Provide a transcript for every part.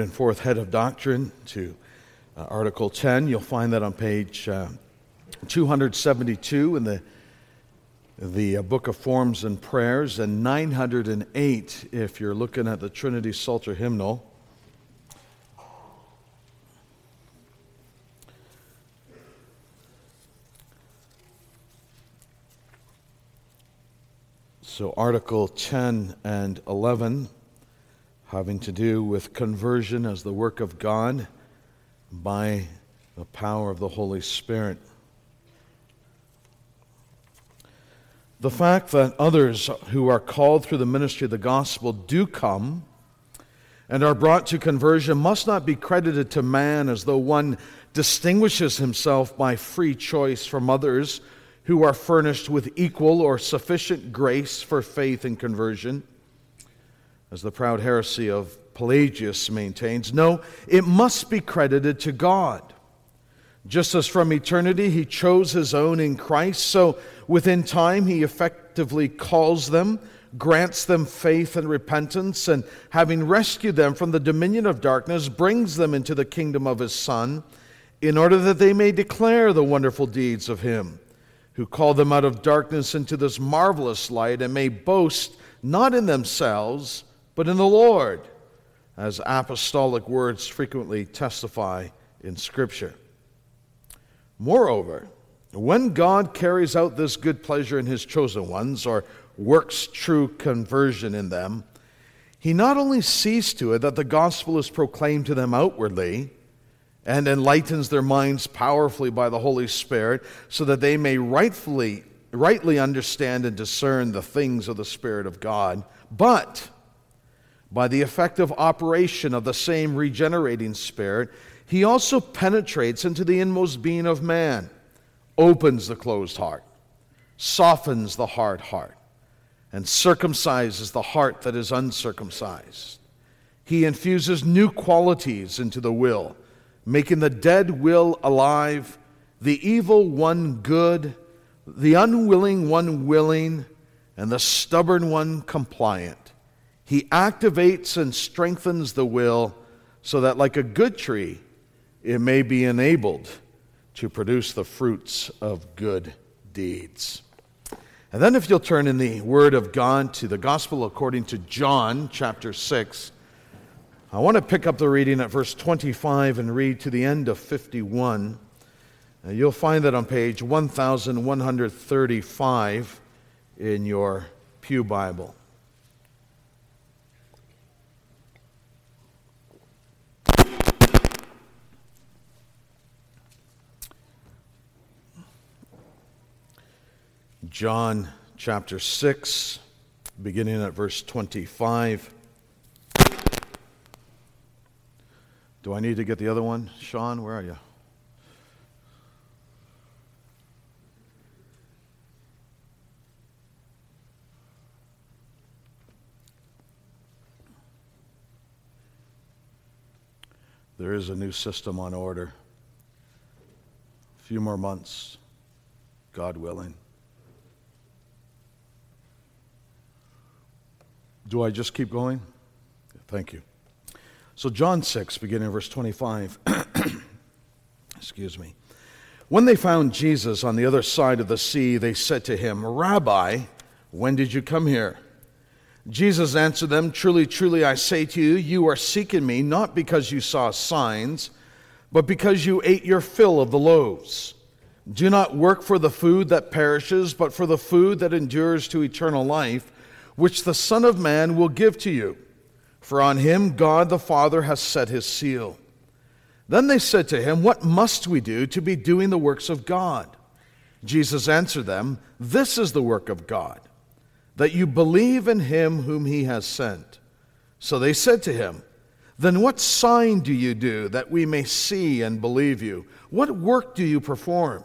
and fourth head of doctrine to uh, Article 10. You'll find that on page uh, 272 in the, the uh, Book of Forms and Prayers, and 908 if you're looking at the Trinity Psalter hymnal. So, Article 10 and 11 having to do with conversion as the work of God by the power of the Holy Spirit. The fact that others who are called through the ministry of the gospel do come and are brought to conversion must not be credited to man as though one distinguishes himself by free choice from others who are furnished with equal or sufficient grace for faith and conversion as the proud heresy of Pelagius maintains. No, it must be credited to God. Just as from eternity he chose his own in Christ, so within time he effectively calls them, grants them faith and repentance, and having rescued them from the dominion of darkness, brings them into the kingdom of his Son, in order that they may declare the wonderful deeds of him who called them out of darkness into this marvelous light, and may boast not in themselves but in the Lord, as apostolic words frequently testify in Scripture. Moreover, when God carries out this good pleasure in his chosen ones, or works true conversion in them, he not only sees to it that the gospel is proclaimed to them outwardly, and enlightens their minds powerfully by the Holy Spirit, so that they may rightfully, rightly understand and discern the things of the Spirit of God, but by the effective operation of the same regenerating Spirit, he also penetrates into the inmost being of man, opens the closed heart, softens the hard heart, and circumcises the heart that is uncircumcised. He infuses new qualities into the will, making the dead will alive, the evil one good, the unwilling one willing, and the stubborn one compliant. He activates and strengthens the will so that, like a good tree, it may be enabled to produce the fruits of good deeds. And then, if you'll turn in the Word of God to the Gospel according to John, chapter 6, I want to pick up the reading at verse 25 and read to the end of 51. Uh, you'll find that on page 1135 in your Pew Bible. John chapter 6, beginning at verse 25. Do I need to get the other one? Sean, where are you? There is a new system on order. A few more months, God willing. Do I just keep going? Thank you. So, John 6, beginning verse 25. Excuse me. When they found Jesus on the other side of the sea, they said to him, Rabbi, when did you come here? Jesus answered them, Truly, truly, I say to you, you are seeking me not because you saw signs, but because you ate your fill of the loaves. Do not work for the food that perishes, but for the food that endures to eternal life which the Son of Man will give to you. For on him God the Father has set his seal. Then they said to him, What must we do to be doing the works of God? Jesus answered them, This is the work of God, that you believe in him whom he has sent. So they said to him, Then what sign do you do that we may see and believe you? What work do you perform?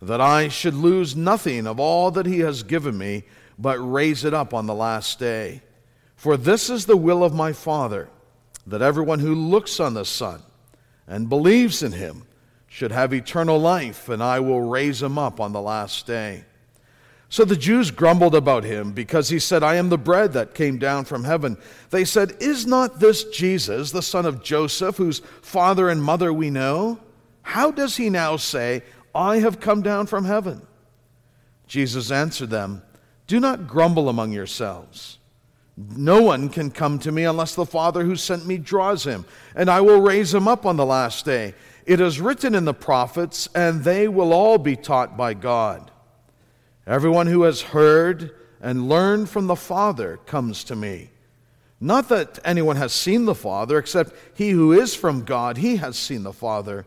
that I should lose nothing of all that he has given me, but raise it up on the last day. For this is the will of my Father, that everyone who looks on the Son and believes in him should have eternal life, and I will raise him up on the last day. So the Jews grumbled about him because he said, I am the bread that came down from heaven. They said, Is not this Jesus, the son of Joseph, whose father and mother we know? How does he now say, I have come down from heaven? Jesus answered them, Do not grumble among yourselves. No one can come to me unless the Father who sent me draws him, and I will raise him up on the last day. It is written in the prophets, and they will all be taught by God. Everyone who has heard and learned from the Father comes to me. Not that anyone has seen the Father, except he who is from God, he has seen the Father.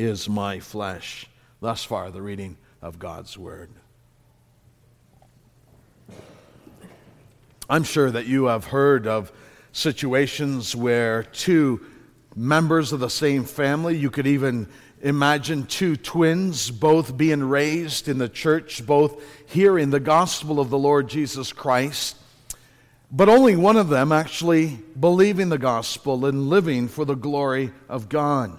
is my flesh. Thus far, the reading of God's word. I'm sure that you have heard of situations where two members of the same family, you could even Imagine two twins, both being raised in the church, both hearing the gospel of the Lord Jesus Christ, but only one of them actually believing the gospel and living for the glory of God.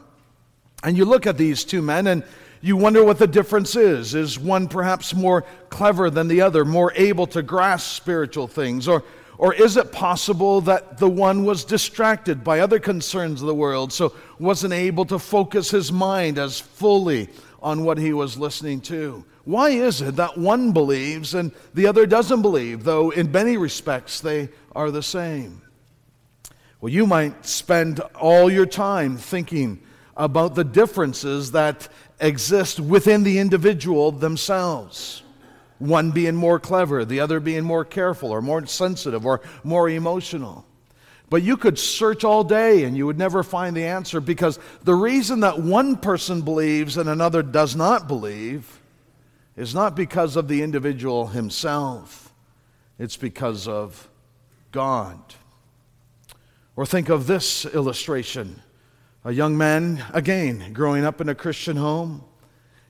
And you look at these two men and you wonder what the difference is. Is one perhaps more clever than the other, more able to grasp spiritual things? Or or is it possible that the one was distracted by other concerns of the world, so wasn't able to focus his mind as fully on what he was listening to? Why is it that one believes and the other doesn't believe, though in many respects they are the same? Well, you might spend all your time thinking about the differences that exist within the individual themselves one being more clever, the other being more careful or more sensitive or more emotional. But you could search all day and you would never find the answer because the reason that one person believes and another does not believe is not because of the individual himself, it's because of God. Or think of this illustration a young man, again, growing up in a Christian home,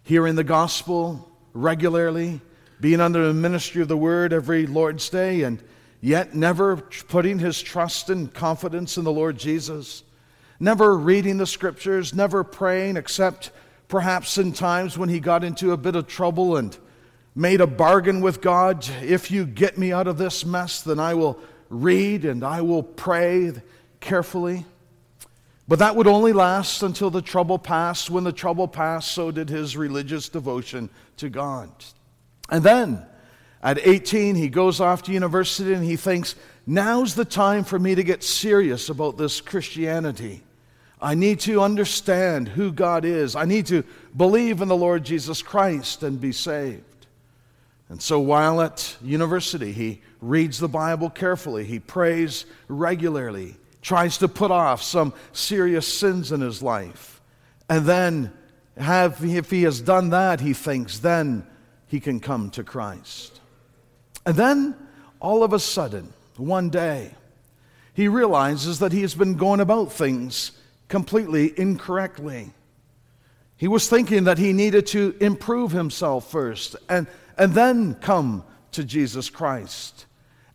hearing the gospel regularly being under the ministry of the word every Lord's day, and yet never putting his trust and confidence in the Lord Jesus, never reading the scriptures, never praying, except perhaps in times when he got into a bit of trouble and made a bargain with God if you get me out of this mess, then I will read and I will pray carefully. But that would only last until the trouble passed. When the trouble passed, so did his religious devotion to God. And then at 18, he goes off to university and he thinks, now's the time for me to get serious about this Christianity. I need to understand who God is. I need to believe in the Lord Jesus Christ and be saved. And so while at university, he reads the Bible carefully, he prays regularly, tries to put off some serious sins in his life. And then, have, if he has done that, he thinks, then he can come to Christ. And then, all of a sudden, one day, he realizes that he has been going about things completely incorrectly. He was thinking that he needed to improve himself first and, and then come to Jesus Christ.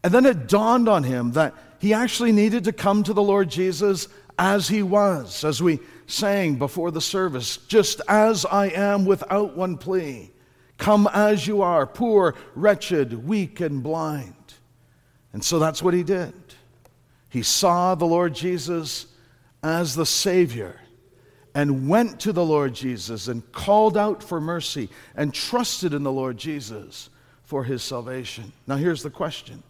And then it dawned on him that he actually needed to come to the Lord Jesus as he was, as we sang before the service, just as I am without one plea. Come as you are, poor, wretched, weak, and blind. And so that's what he did. He saw the Lord Jesus as the Savior and went to the Lord Jesus and called out for mercy and trusted in the Lord Jesus for his salvation. Now, here's the question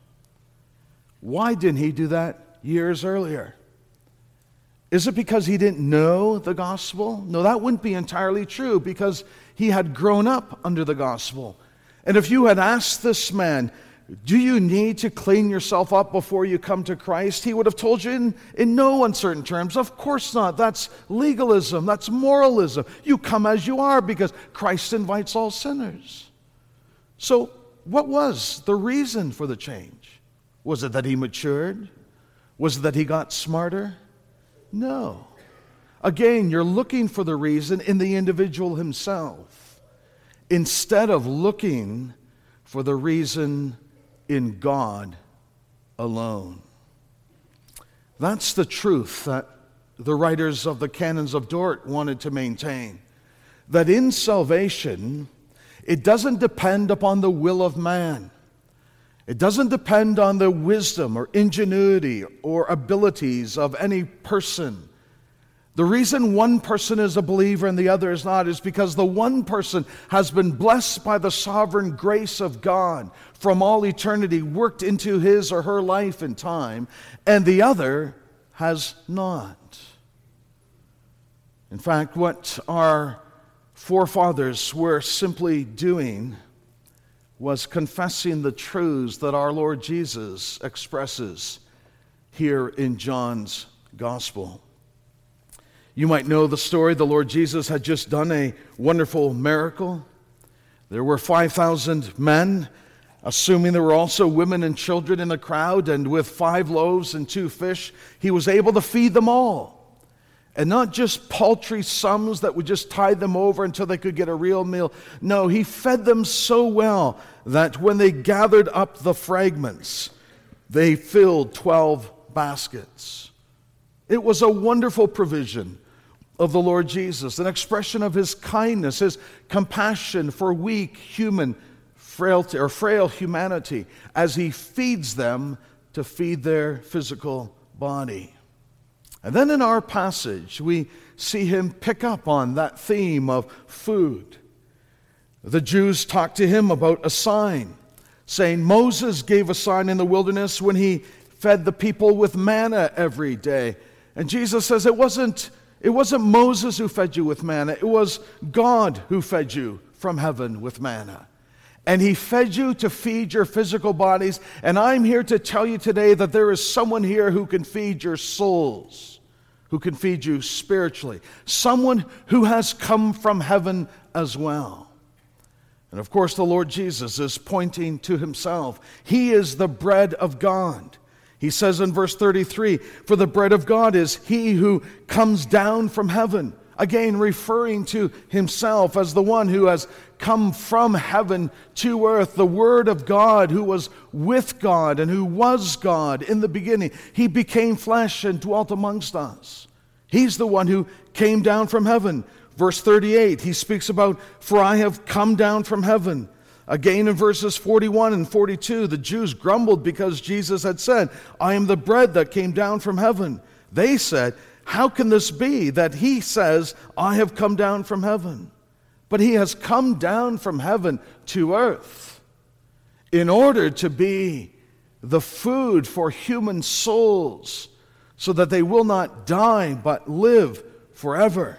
why didn't he do that years earlier? Is it because he didn't know the gospel? No, that wouldn't be entirely true because he had grown up under the gospel. And if you had asked this man, do you need to clean yourself up before you come to Christ? He would have told you in, in no uncertain terms, Of course not. That's legalism. That's moralism. You come as you are because Christ invites all sinners. So, what was the reason for the change? Was it that he matured? Was it that he got smarter? No. Again, you're looking for the reason in the individual himself instead of looking for the reason in God alone. That's the truth that the writers of the canons of Dort wanted to maintain. That in salvation, it doesn't depend upon the will of man. It doesn't depend on the wisdom or ingenuity or abilities of any person. The reason one person is a believer and the other is not is because the one person has been blessed by the sovereign grace of God from all eternity, worked into his or her life and time, and the other has not. In fact, what our forefathers were simply doing was confessing the truths that our Lord Jesus expresses here in John's Gospel. You might know the story. The Lord Jesus had just done a wonderful miracle. There were 5,000 men, assuming there were also women and children in the crowd, and with five loaves and two fish, he was able to feed them all. And not just paltry sums that would just tide them over until they could get a real meal. No, he fed them so well that when they gathered up the fragments, they filled 12 baskets. It was a wonderful provision of the Lord Jesus, an expression of his kindness, his compassion for weak human frailty or frail humanity as he feeds them to feed their physical body. And then in our passage, we see him pick up on that theme of food. The Jews talk to him about a sign, saying Moses gave a sign in the wilderness when he fed the people with manna every day. And Jesus says it wasn't, it wasn't Moses who fed you with manna, it was God who fed you from heaven with manna and He fed you to feed your physical bodies. And I'm here to tell you today that there is someone here who can feed your souls who can feed you spiritually, someone who has come from heaven as well. And of course, the Lord Jesus is pointing to himself. He is the bread of God. He says in verse 33 For the bread of God is he who comes down from heaven again referring to himself as the one who has come from heaven to earth, the Word of God who was with God and who was God in the beginning. He became flesh and dwelt amongst us. He's the one who came down from heaven. Verse 38, he speaks about, For I have come down from heaven. Again in verses 41 and 42, the Jews grumbled because Jesus had said, I am the bread that came down from heaven. They said, how can this be that he says, I have come down from heaven? But he has come down from heaven to earth in order to be the food for human souls so that they will not die but live forever.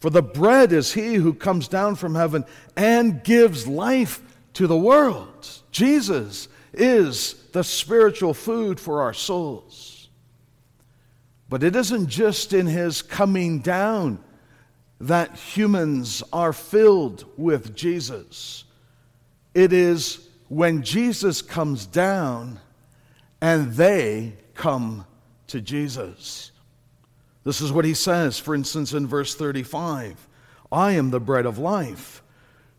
For the bread is he who comes down from heaven and gives life to the world. Jesus is the spiritual food for our souls. But it isn't just in his coming down that humans are filled with Jesus. It is when Jesus comes down and they come to Jesus. This is what he says, for instance, in verse 35 I am the bread of life.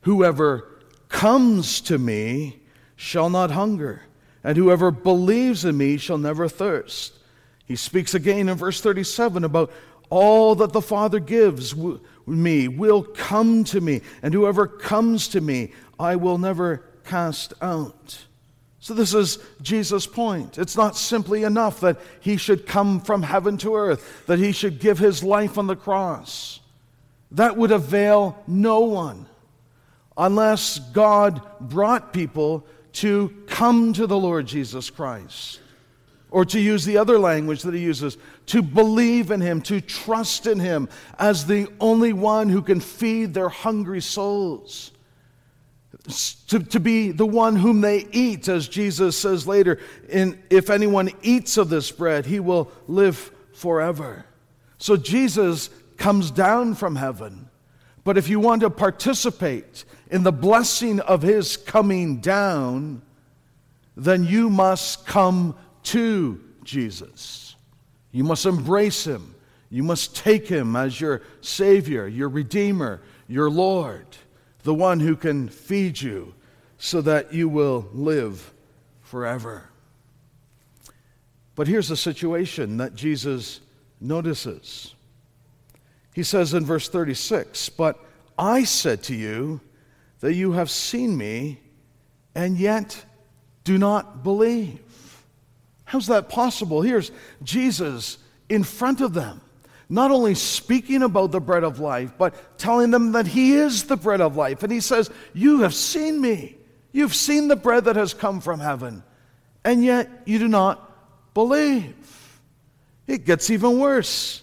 Whoever comes to me shall not hunger, and whoever believes in me shall never thirst. He speaks again in verse 37 about all that the Father gives w- me will come to me, and whoever comes to me, I will never cast out. So, this is Jesus' point. It's not simply enough that he should come from heaven to earth, that he should give his life on the cross. That would avail no one unless God brought people to come to the Lord Jesus Christ. Or to use the other language that he uses, to believe in him, to trust in him as the only one who can feed their hungry souls. To, to be the one whom they eat, as Jesus says later, in, if anyone eats of this bread, he will live forever. So Jesus comes down from heaven. But if you want to participate in the blessing of his coming down, then you must come to Jesus. You must embrace him. You must take him as your Savior, your Redeemer, your Lord, the one who can feed you so that you will live forever. But here's the situation that Jesus notices. He says in verse 36 But I said to you that you have seen me and yet do not believe. How's that possible? Here's Jesus in front of them, not only speaking about the bread of life, but telling them that He is the bread of life. And He says, You have seen me. You've seen the bread that has come from heaven, and yet you do not believe. It gets even worse.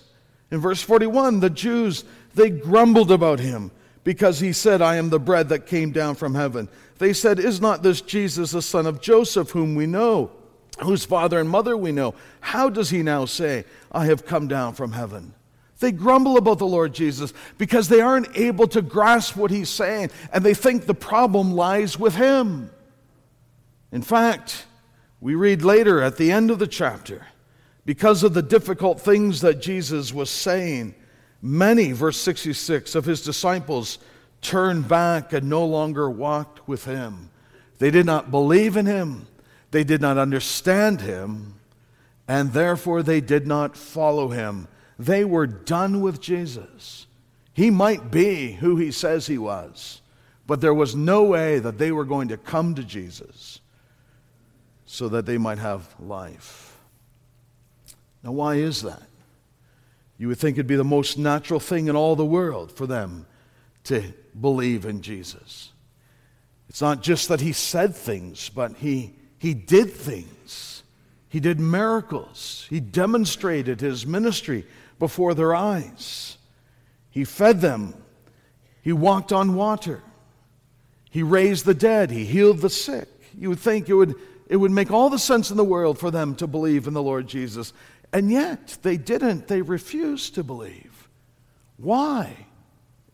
In verse 41, the Jews, they grumbled about him because he said, I am the bread that came down from heaven. They said, Is not this Jesus the son of Joseph, whom we know, whose father and mother we know? How does he now say, I have come down from heaven? They grumble about the Lord Jesus because they aren't able to grasp what he's saying, and they think the problem lies with him. In fact, we read later at the end of the chapter because of the difficult things that Jesus was saying, many, verse 66, of his disciples turned back and no longer walked with him. They did not believe in him, they did not understand him, and therefore they did not follow him. They were done with Jesus. He might be who he says he was, but there was no way that they were going to come to Jesus so that they might have life. Now, why is that? You would think it'd be the most natural thing in all the world for them to believe in Jesus. It's not just that he said things, but he, he did things. He did miracles. He demonstrated his ministry before their eyes. He fed them. He walked on water. He raised the dead. He healed the sick. You would think it would, it would make all the sense in the world for them to believe in the Lord Jesus. And yet, they didn't. They refused to believe. Why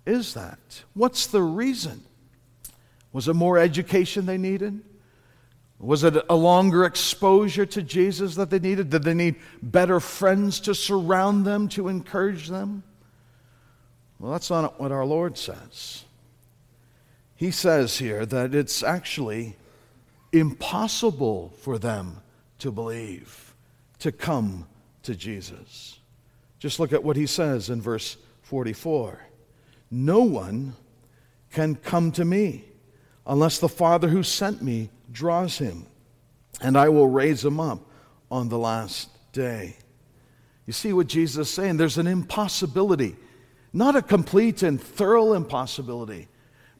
is that? What's the reason? Was it more education they needed? Was it a longer exposure to Jesus that they needed? Did they need better friends to surround them, to encourage them? Well, that's not what our Lord says. He says here that it's actually impossible for them to believe, to come to Jesus. Just look at what he says in verse 44 No one can come to me unless the Father who sent me draws him, and I will raise him up on the last day. You see what Jesus is saying? There's an impossibility, not a complete and thorough impossibility,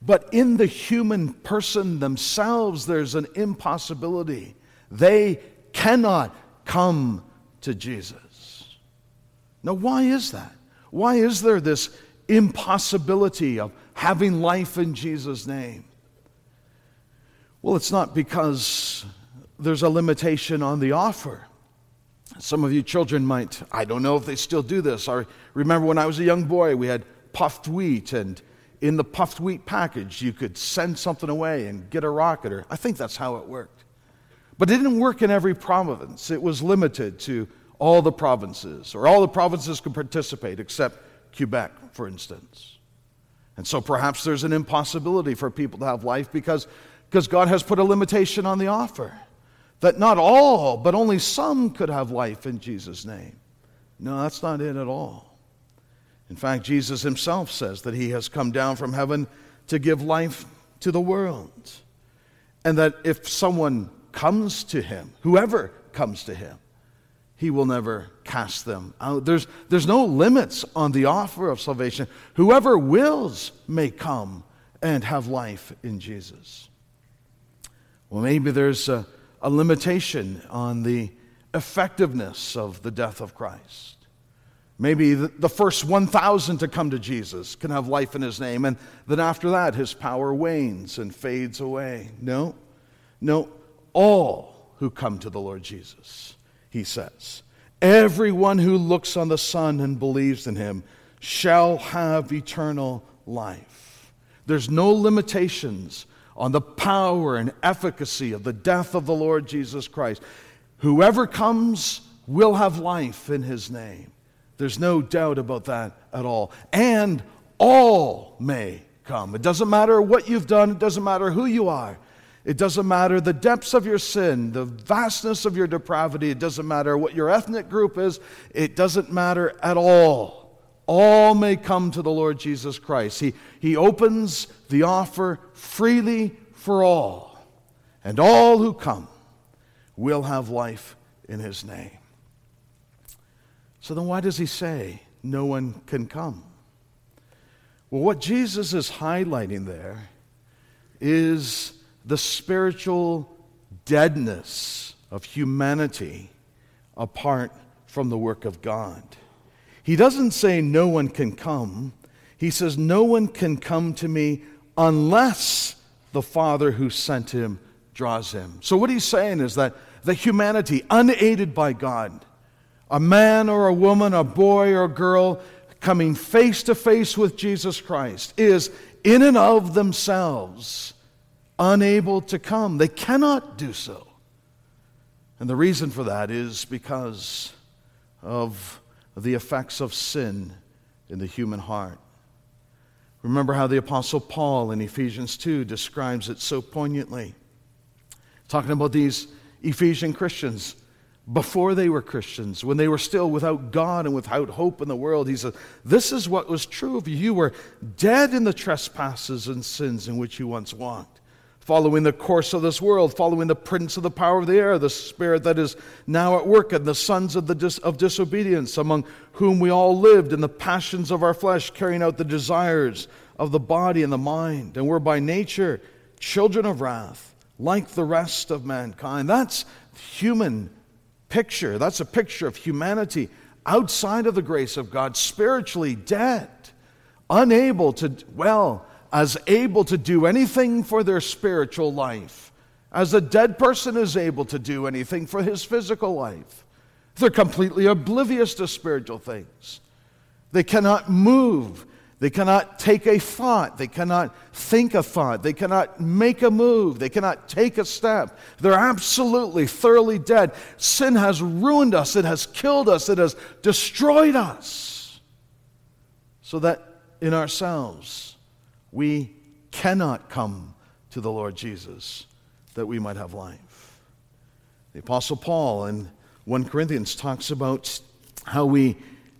but in the human person themselves, there's an impossibility. They cannot come to Jesus. Now, why is that? Why is there this impossibility of having life in Jesus' name? Well, it's not because there's a limitation on the offer. Some of you children might, I don't know if they still do this. I remember when I was a young boy, we had puffed wheat, and in the puffed wheat package, you could send something away and get a rocket, or I think that's how it worked. But it didn't work in every province, it was limited to all the provinces, or all the provinces could participate except Quebec, for instance. And so perhaps there's an impossibility for people to have life because, because God has put a limitation on the offer. That not all, but only some could have life in Jesus' name. No, that's not it at all. In fact, Jesus himself says that he has come down from heaven to give life to the world. And that if someone comes to him, whoever comes to him, he will never cast them out. There's, there's no limits on the offer of salvation. Whoever wills may come and have life in Jesus. Well, maybe there's a, a limitation on the effectiveness of the death of Christ. Maybe the first 1,000 to come to Jesus can have life in his name, and then after that, his power wanes and fades away. No, no, all who come to the Lord Jesus, he says, everyone who looks on the Son and believes in him shall have eternal life. There's no limitations on the power and efficacy of the death of the Lord Jesus Christ. Whoever comes will have life in his name. There's no doubt about that at all. And all may come. It doesn't matter what you've done, it doesn't matter who you are. It doesn't matter the depths of your sin, the vastness of your depravity. It doesn't matter what your ethnic group is. It doesn't matter at all. All may come to the Lord Jesus Christ. He, he opens the offer freely for all. And all who come will have life in his name. So then, why does he say no one can come? Well, what Jesus is highlighting there is the spiritual deadness of humanity apart from the work of God. He doesn't say no one can come, he says no one can come to me unless the Father who sent him draws him. So, what he's saying is that the humanity, unaided by God, a man or a woman, a boy or a girl coming face to face with Jesus Christ is in and of themselves unable to come. They cannot do so. And the reason for that is because of the effects of sin in the human heart. Remember how the Apostle Paul in Ephesians 2 describes it so poignantly. Talking about these Ephesian Christians before they were Christians, when they were still without God and without hope in the world. He said, This is what was true of you. You were dead in the trespasses and sins in which you once walked, following the course of this world, following the prince of the power of the air, the spirit that is now at work, and the sons of, the dis- of disobedience, among whom we all lived in the passions of our flesh, carrying out the desires of the body and the mind, and were by nature children of wrath, like the rest of mankind. That's human picture. That's a picture of humanity outside of the grace of God, spiritually dead, unable to, well, as able to do anything for their spiritual life, as a dead person is able to do anything for his physical life. They're completely oblivious to spiritual things. They cannot move they cannot take a thought. They cannot think a thought. They cannot make a move. They cannot take a step. They're absolutely, thoroughly dead. Sin has ruined us. It has killed us. It has destroyed us. So that in ourselves, we cannot come to the Lord Jesus that we might have life. The Apostle Paul in 1 Corinthians talks about how we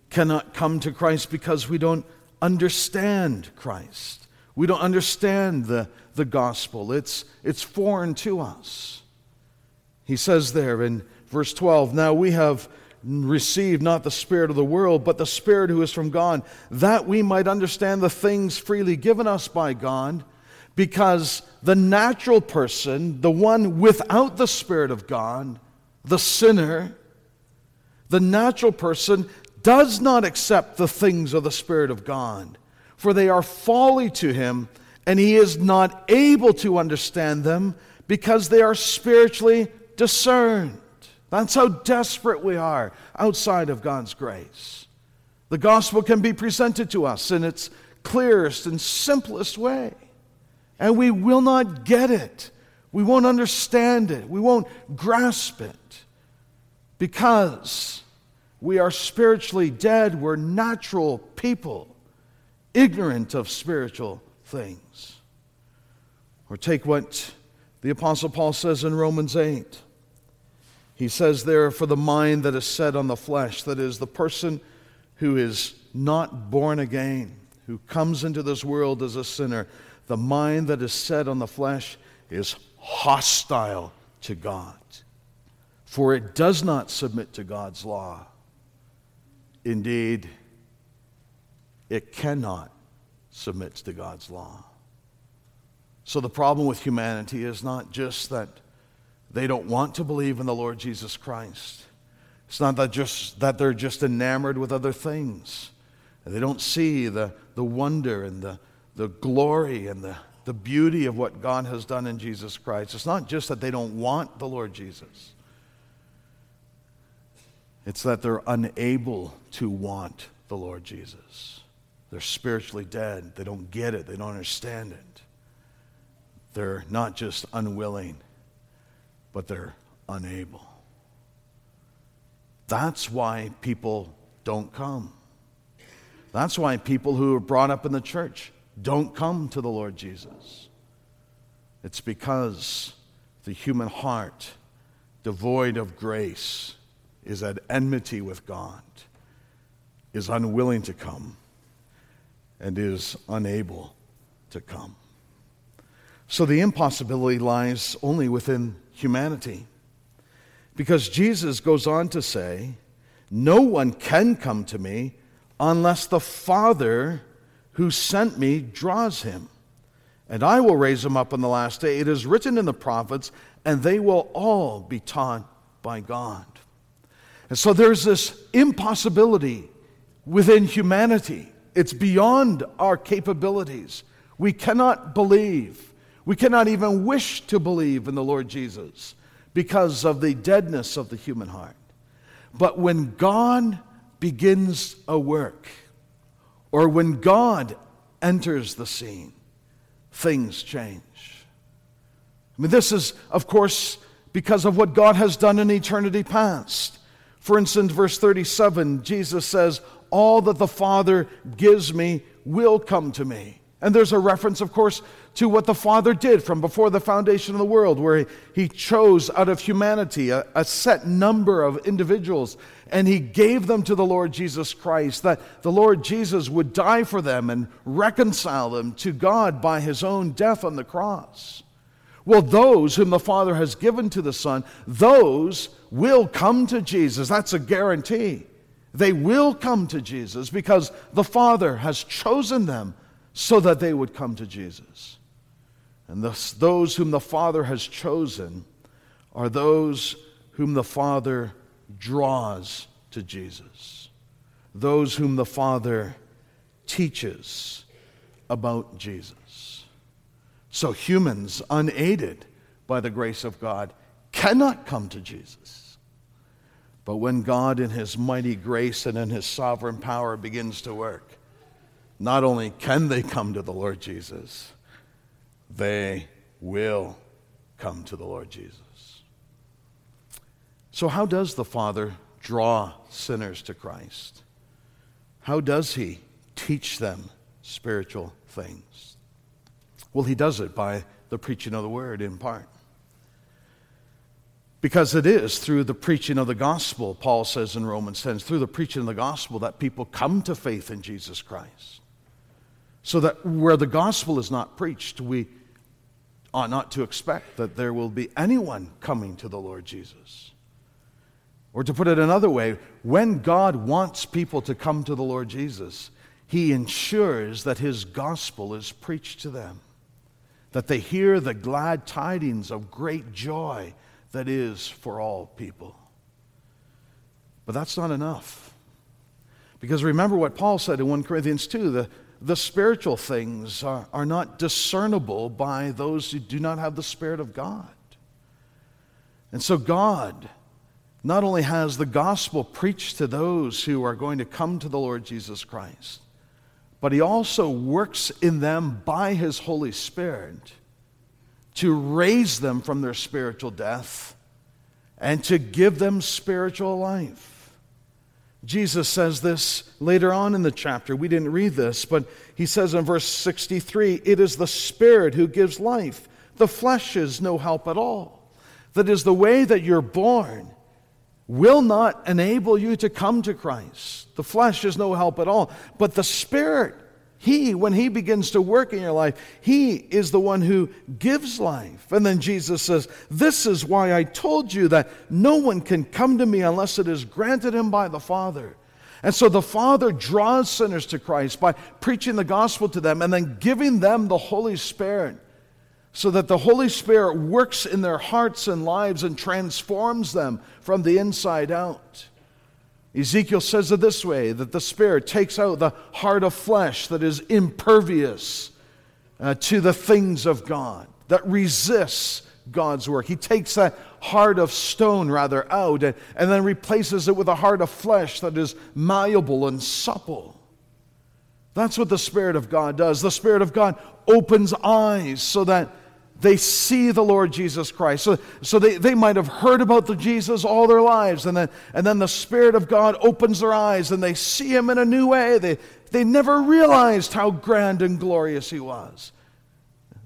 cannot come to Christ because we don't understand Christ. We don't understand the, the gospel. It's, it's foreign to us. He says there in verse 12 Now we have received not the Spirit of the world, but the Spirit who is from God, that we might understand the things freely given us by God. Because the natural person, the one without the Spirit of God, the sinner, the natural person does not accept the things of the Spirit of God, for they are folly to him, and he is not able to understand them because they are spiritually discerned. That's how desperate we are outside of God's grace. The gospel can be presented to us in its clearest and simplest way, and we will not get it. We won't understand it. We won't grasp it because we are spiritually dead. We're natural people, ignorant of spiritual things. Or take what the Apostle Paul says in Romans 8. He says there, for the mind that is set on the flesh, that is, the person who is not born again, who comes into this world as a sinner, the mind that is set on the flesh is hostile to God. For it does not submit to God's law. Indeed, it cannot submit to God's law. So the problem with humanity is not just that they don't want to believe in the Lord Jesus Christ. It's not that just that they're just enamored with other things. They don't see the, the wonder and the, the glory and the, the beauty of what God has done in Jesus Christ. It's not just that they don't want the Lord Jesus. It's that they're unable to want the Lord Jesus. They're spiritually dead. They don't get it. They don't understand it. They're not just unwilling, but they're unable. That's why people don't come. That's why people who are brought up in the church don't come to the Lord Jesus. It's because the human heart, devoid of grace, is at enmity with God, is unwilling to come, and is unable to come. So the impossibility lies only within humanity. Because Jesus goes on to say, No one can come to me unless the Father who sent me draws him. And I will raise him up on the last day. It is written in the prophets, and they will all be taught by God. And so there's this impossibility within humanity. It's beyond our capabilities. We cannot believe we cannot even wish to believe in the Lord Jesus because of the deadness of the human heart. But when God begins a work, or when God enters the scene, things change. I mean, this is, of course, because of what God has done in eternity past. For instance, verse 37, Jesus says, All that the Father gives me will come to me. And there's a reference, of course, to what the Father did from before the foundation of the world, where he, chose out of humanity a, a set number of individuals and he gave them to the Lord Jesus Christ, that the Lord Jesus would die for them and reconcile them to God by his own death on the cross. Well, those whom the Father has given to the Son, those will come to Jesus. That's a guarantee. They will come to Jesus because the Father has chosen them so that they would come to Jesus. And thus, those whom the Father has chosen are those whom the Father draws to Jesus, those whom the Father teaches about Jesus. So humans, unaided by the grace of God, cannot come to Jesus. But when God, in His mighty grace and in His sovereign power, begins to work, not only can they come to the Lord Jesus, they will come to the Lord Jesus. So, how does the Father draw sinners to Christ? How does He teach them spiritual things? Well, He does it by the preaching of the Word in part. Because it is through the preaching of the gospel, Paul says in Romans 10, through the preaching of the gospel that people come to faith in Jesus Christ. So that where the gospel is not preached, we ought not to expect that there will be anyone coming to the Lord Jesus. Or to put it another way, when God wants people to come to the Lord Jesus, He ensures that His gospel is preached to them, that they hear the glad tidings of great joy that is for all people. But that's not enough. Because remember what Paul said in 1 Corinthians 2 the, the spiritual things are, are not discernible by those who do not have the Spirit of God. And so, God not only has the gospel preached to those who are going to come to the Lord Jesus Christ, but He also works in them by His Holy Spirit to raise them from their spiritual death and to give them spiritual life. Jesus says this later on in the chapter. We didn't read this, but he says in verse 63 It is the Spirit who gives life, the flesh is no help at all. That is the way that you're born. will not enable you to come to Christ. The flesh is no help at all. But the Spirit, He, when He begins to work in your life, He is the one who gives life. And then Jesus says, This is why I told you that no one can come to me unless it is granted him by the Father. And so the Father draws sinners to Christ by preaching the gospel to them and then giving them the Holy Spirit so that the Holy Spirit works in their hearts and lives and transforms them from the inside out. Ezekiel says it this way that the Spirit takes out the heart of flesh that is impervious uh, to the things of God, that resists God's work. He takes that heart of stone, rather, out and, and then replaces it with a heart of flesh that is malleable and supple. That's what the Spirit of God does. The Spirit of God opens eyes so that they see the Lord Jesus Christ. So, so they, they might have heard about the Jesus all their lives, and then, and then the Spirit of God opens their eyes and they see Him in a new way. They, they never realized how grand and glorious He was.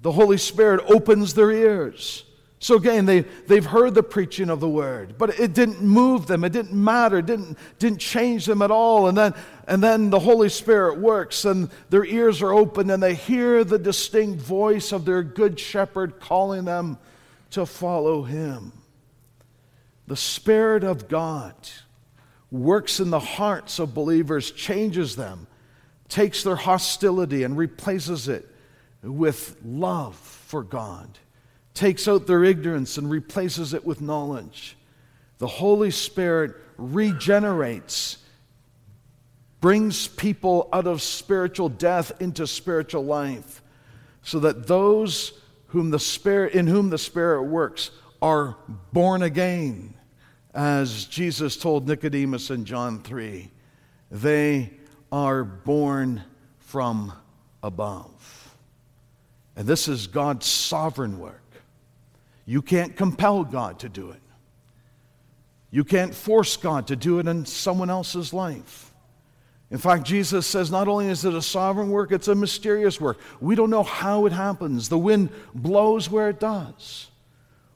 The Holy Spirit opens their ears so again, they, they've heard the preaching of the word, but it didn't move them. It didn't matter. It didn't, didn't change them at all. And then, and then the Holy Spirit works and their ears are open and they hear the distinct voice of their good shepherd calling them to follow him. The Spirit of God works in the hearts of believers, changes them, takes their hostility and replaces it with love for God takes out their ignorance and replaces it with knowledge. The Holy Spirit regenerates, brings people out of spiritual death into spiritual life, so that those whom the Spirit, in whom the Spirit works are born again, as Jesus told Nicodemus in John 3. They are born from above. And this is God's sovereign work. You can't compel God to do it. You can't force God to do it in someone else's life. In fact, Jesus says not only is it a sovereign work, it's a mysterious work. We don't know how it happens. The wind blows where it does.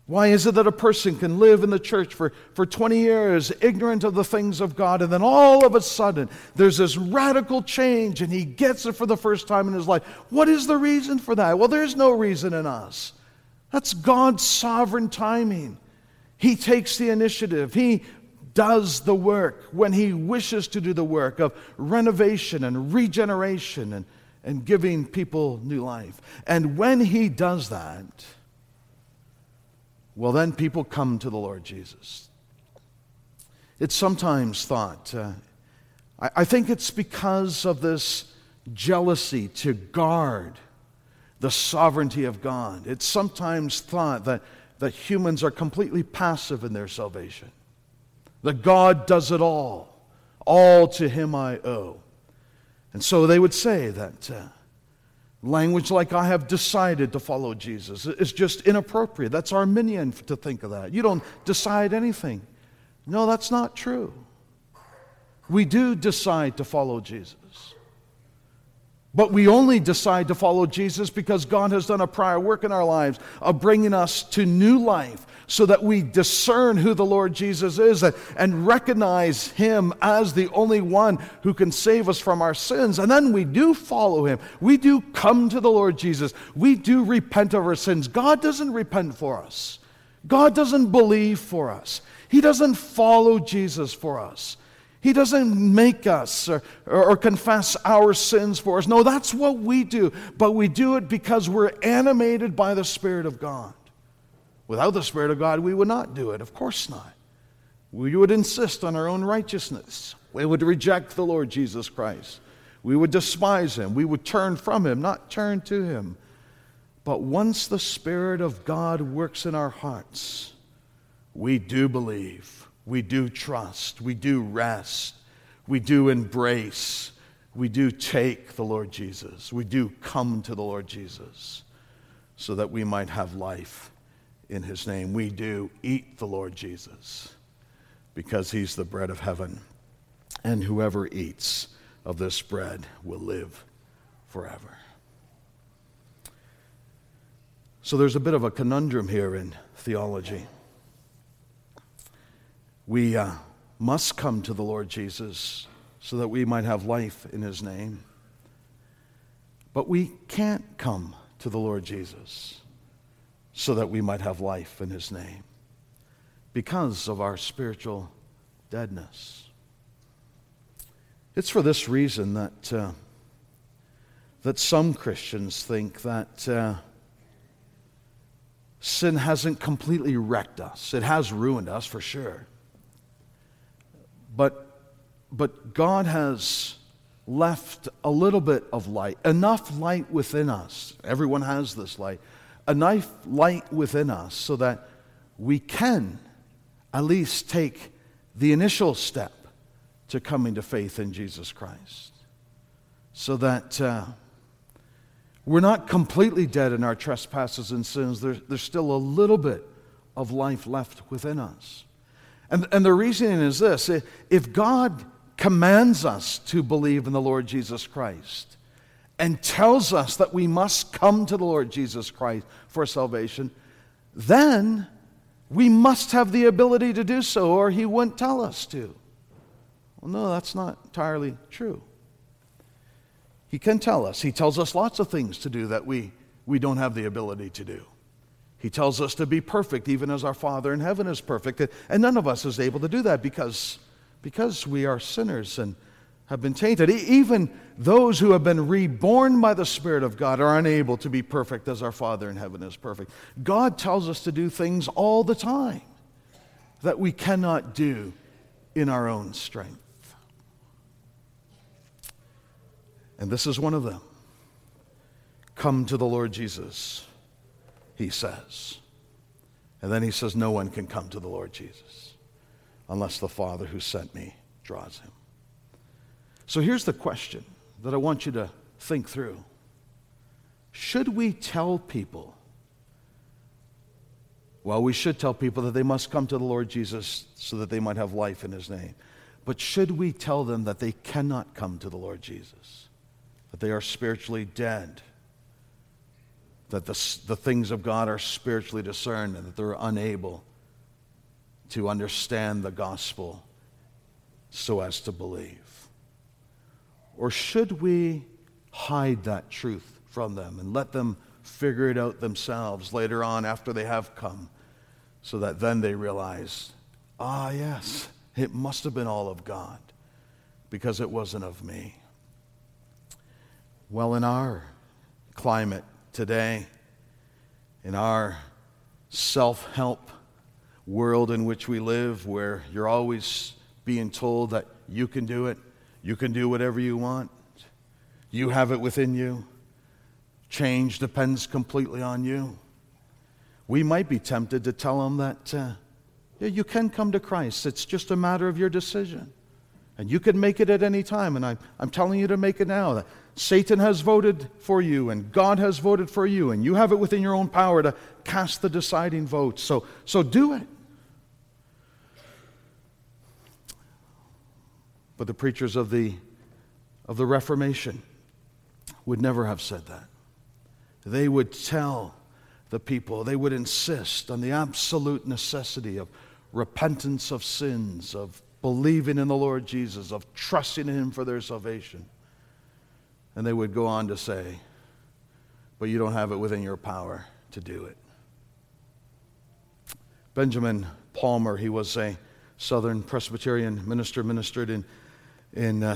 Why is it that a person can live in the church for, for 20 years, ignorant of the things of God, and then all of a sudden there's this radical change and he gets it for the first time in his life? What is the reason for that? Well, there's no reason in us. That's God's sovereign timing. He takes the initiative. He does the work when He wishes to do the work of renovation and regeneration and, and giving people new life. And when He does that, well, then people come to the Lord Jesus. It's sometimes thought, uh, I, I think it's because of this jealousy to guard the sovereignty of God. It's sometimes thought that, that humans are completely passive in their salvation, that God does it all. All to Him I owe. And so they would say that uh, language like I have decided to follow Jesus is just inappropriate. That's Arminian to think of that. You don't decide anything. No, that's not true. We do decide to follow Jesus. But we only decide to follow Jesus because God has done a prior work in our lives of bringing us to new life so that we discern who the Lord Jesus is and recognize Him as the only one who can save us from our sins. And then we do follow Him. We do come to the Lord Jesus. We do repent of our sins. God doesn't repent for us, God doesn't believe for us, He doesn't follow Jesus for us. He doesn't make us or, or, confess our sins for us. No, that's what we do. But we do it because we're animated by the Spirit of God. Without the Spirit of God, we would not do it. Of course not. We would insist on our own righteousness. We would reject the Lord Jesus Christ. We would despise him. We would turn from him, not turn to him. But once the Spirit of God works in our hearts, we do believe we do trust, we do rest, we do embrace, we do take the Lord Jesus, we do come to the Lord Jesus so that we might have life in his name. We do eat the Lord Jesus because he's the bread of heaven. And whoever eats of this bread will live forever. So there's a bit of a conundrum here in theology we, uh, must come to the Lord Jesus so that we might have life in his name. But we can't come to the Lord Jesus so that we might have life in his name because of our spiritual deadness. It's for this reason that, uh, that some Christians think that uh, sin hasn't completely wrecked us. It has ruined us for sure. But, but God has left a little bit of light, enough light within us. Everyone has this light, enough light within us so that we can at least take the initial step to coming to faith in Jesus Christ. So that uh, we're not completely dead in our trespasses and sins. There, there's still a little bit of life left within us. And, and the reasoning is this if God commands us to believe in the Lord Jesus Christ and tells us that we must come to the Lord Jesus Christ for salvation, then we must have the ability to do so, or He wouldn't tell us to. Well, no, that's not entirely true. He can tell us. He tells us lots of things to do that we, we don't have the ability to do. He tells us to be perfect, even as our Father in heaven is perfect. And none of us is able to do that because, because we are sinners and have been tainted. Even those who have been reborn by the Spirit of God are unable to be perfect as our Father in heaven is perfect. God tells us to do things all the time that we cannot do in our own strength. And this is one of them. Come to the Lord Jesus, he says. And then he says, No one can come to the Lord Jesus unless the Father who sent me draws him. So here's the question that I want you to think through Should we tell people? Well, we should tell people that they must come to the Lord Jesus so that they might have life in his name. But should we tell them that they cannot come to the Lord Jesus? that they are spiritually dead, that the, the things of God are spiritually discerned, and that they're unable to understand the gospel so as to believe? Or should we hide that truth from them and let them figure it out themselves later on after they have come so that then they realize, ah, yes, it must have been all of God because it wasn't of me? Well, in our climate today, in our self help world in which we live, where you're always being told that you can do it, you can do whatever you want, you have it within you, change depends completely on you. We might be tempted to tell them that uh, yeah, you can come to Christ, it's just a matter of your decision. And you can make it at any time, and I'm, I'm telling you to make it now. Satan has voted for you, and God has voted for you, and you have it within your own power to cast the deciding vote. So, so do it. But the preachers of the, of the Reformation would never have said that. They would tell the people, they would insist on the absolute necessity of repentance of sins, of believing in the Lord Jesus, of trusting in Him for their salvation. And they would go on to say, but you don't have it within your power to do it. Benjamin Palmer, he was a Southern Presbyterian minister, ministered in, in, uh,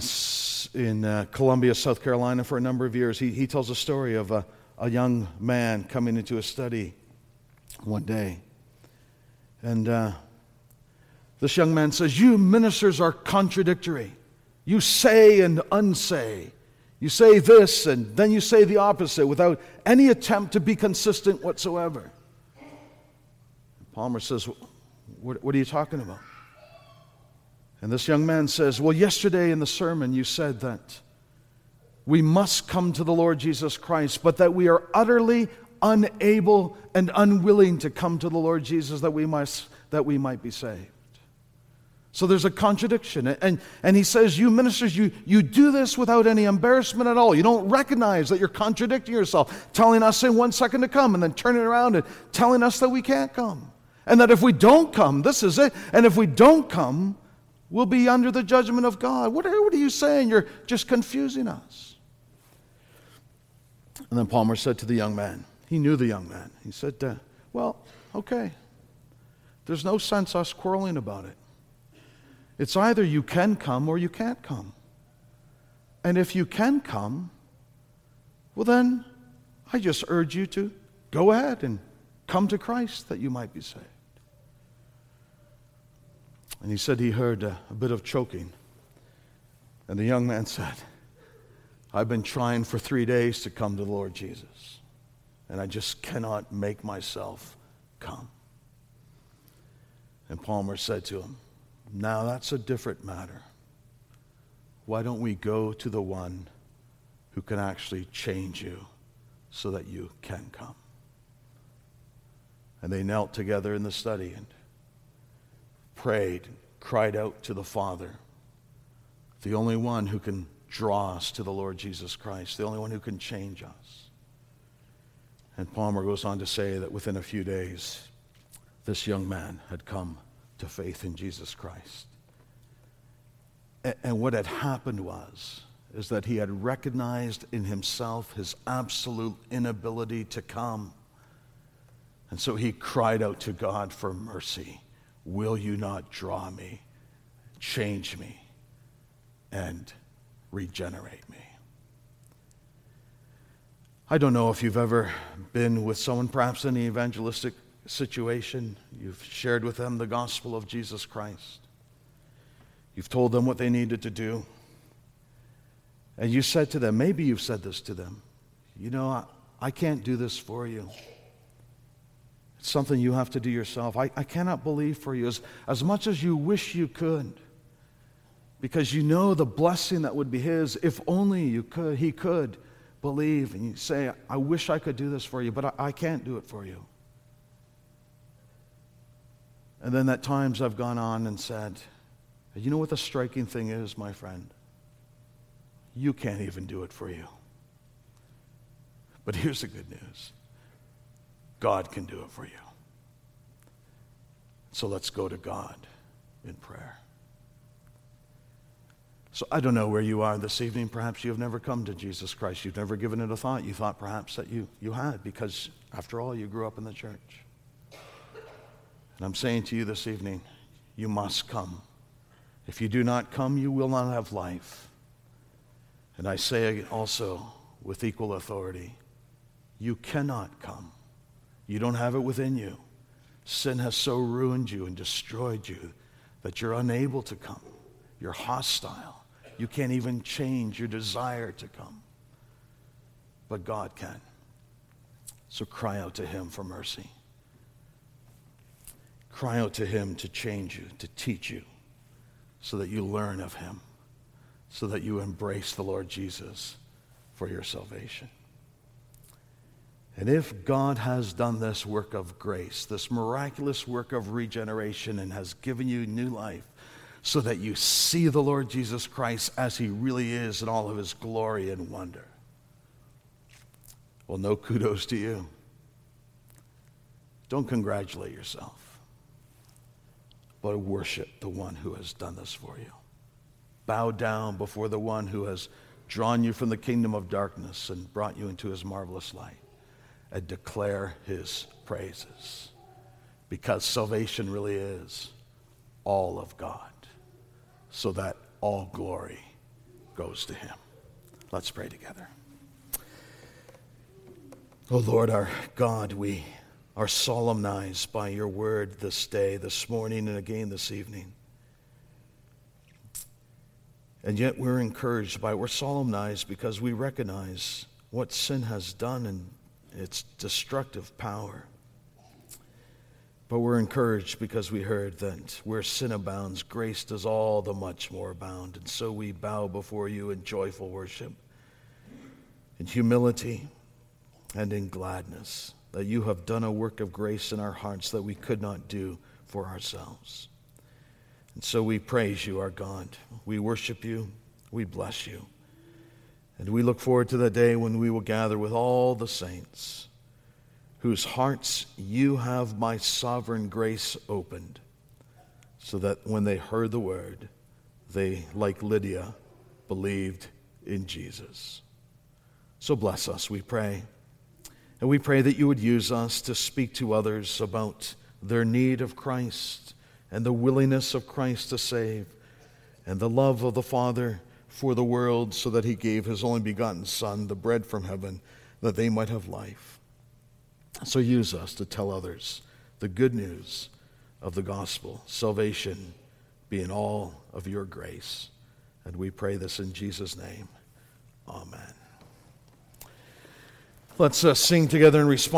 in uh, Columbia, South Carolina for a number of years. He, he tells a story of a, a young man coming into a study one day. And uh, this young man says, You ministers are contradictory. You say and unsay. You say this and then you say the opposite without any attempt to be consistent whatsoever. Palmer says, what, what, are you talking about? And this young man says, Well, yesterday in the sermon you said that we must come to the Lord Jesus Christ, but that we are utterly unable and unwilling to come to the Lord Jesus that we, must, that we might be saved. So there's a contradiction. And, and he says, You ministers, you, you do this without any embarrassment at all. You don't recognize that you're contradicting yourself, telling us in one second to come and then turning around and telling us that we can't come. And that if we don't come, this is it. And if we don't come, We'll be under the judgment of God. What are, what are you saying? You're just confusing us. And then Palmer said to the young man, he knew the young man. He said, uh, Well, okay. There's no sense us quarreling about it. It's either you can come or you can't come. And if you can come, well, then I just urge you to go ahead and come to Christ that you might be saved. And he said he heard a, a bit of choking. And the young man said, I've been trying for three days to come to the Lord Jesus, and I just cannot make myself come. And Palmer said to him, Now that's a different matter. Why don't we go to the one who can actually change you so that you can come? And they knelt together in the study and prayed, cried out to the Father, the only one who can draw us to the Lord Jesus Christ, the only one who can change us. And Palmer goes on to say that within a few days, this young man had come to faith in Jesus Christ. And what had happened was, is that he had recognized in himself his absolute inability to come. And so he cried out to God for mercy. Will you not draw me, change me, and regenerate me? I don't know if you've ever been with someone, perhaps in the evangelistic situation. You've shared with them the gospel of Jesus Christ. You've told them what they needed to do. And you said to them, maybe you've said this to them, you know, I, I can't do this for you. It's something you have to do yourself. I, I cannot believe for you as, as much as you wish you could. Because you know the blessing that would be his if only you could, he could believe. And you say, I wish I could do this for you, but I, I can't do it for you. And then at times I've gone on and said, You know what the striking thing is, my friend? You can't even do it for you. But here's the good news God can do it for you. So let's go to God in prayer. So I don't know where you are this evening. Perhaps you've never come to Jesus Christ. You've never given it a thought. You thought perhaps that you, you had because, after all, you grew up in the church. And I'm saying to you this evening, you must come. If you do not come, you will not have life. And I say also with equal authority, you cannot come. You don't have it within you. Sin has so ruined you and destroyed you that you're unable to come. You're hostile. You can't even change your desire to come. But God can. So cry out to Him for mercy. Cry out to Him to change you, to teach you, so that you learn of Him, so that you embrace the Lord Jesus for your salvation. And if God has done this work of grace, this miraculous work of regeneration, and has given you new life, so that you see the Lord Jesus Christ as he really is in all of his glory and wonder, well, no kudos to you. Don't congratulate yourself but worship the one who has done this for you. Bow down before the one who has drawn you from the kingdom of darkness and brought you into his marvelous light and declare his praises. Because salvation really is all of God, so that all glory goes to him. Let's pray together. Oh Lord, our God, we are solemnized by your word this day, this morning, and again this evening. And yet we're encouraged by it. We're solemnized because we recognize what sin has done and its destructive power. But we're encouraged because we heard that where sin abounds, grace does all the much more abound. And so we bow before you in joyful worship, in humility, and in gladness that you have done a work of grace in our hearts that we could not do for ourselves. And so we praise you, our God. We worship you. We bless you. And we look forward to the day when we will gather with all the saints whose hearts you have by sovereign grace opened, so that when they heard the word, they, like Lydia, believed in Jesus. So bless us, we pray. And we pray that you would use us to speak to others about their need of Christ and the willingness of Christ to save and the love of the Father for the world so that he gave his only begotten Son, the bread from heaven, that they might have life. So use us to tell others the good news of the gospel, salvation being all of your grace. And we pray this in Jesus' name. Amen. Let's uh, sing together in response.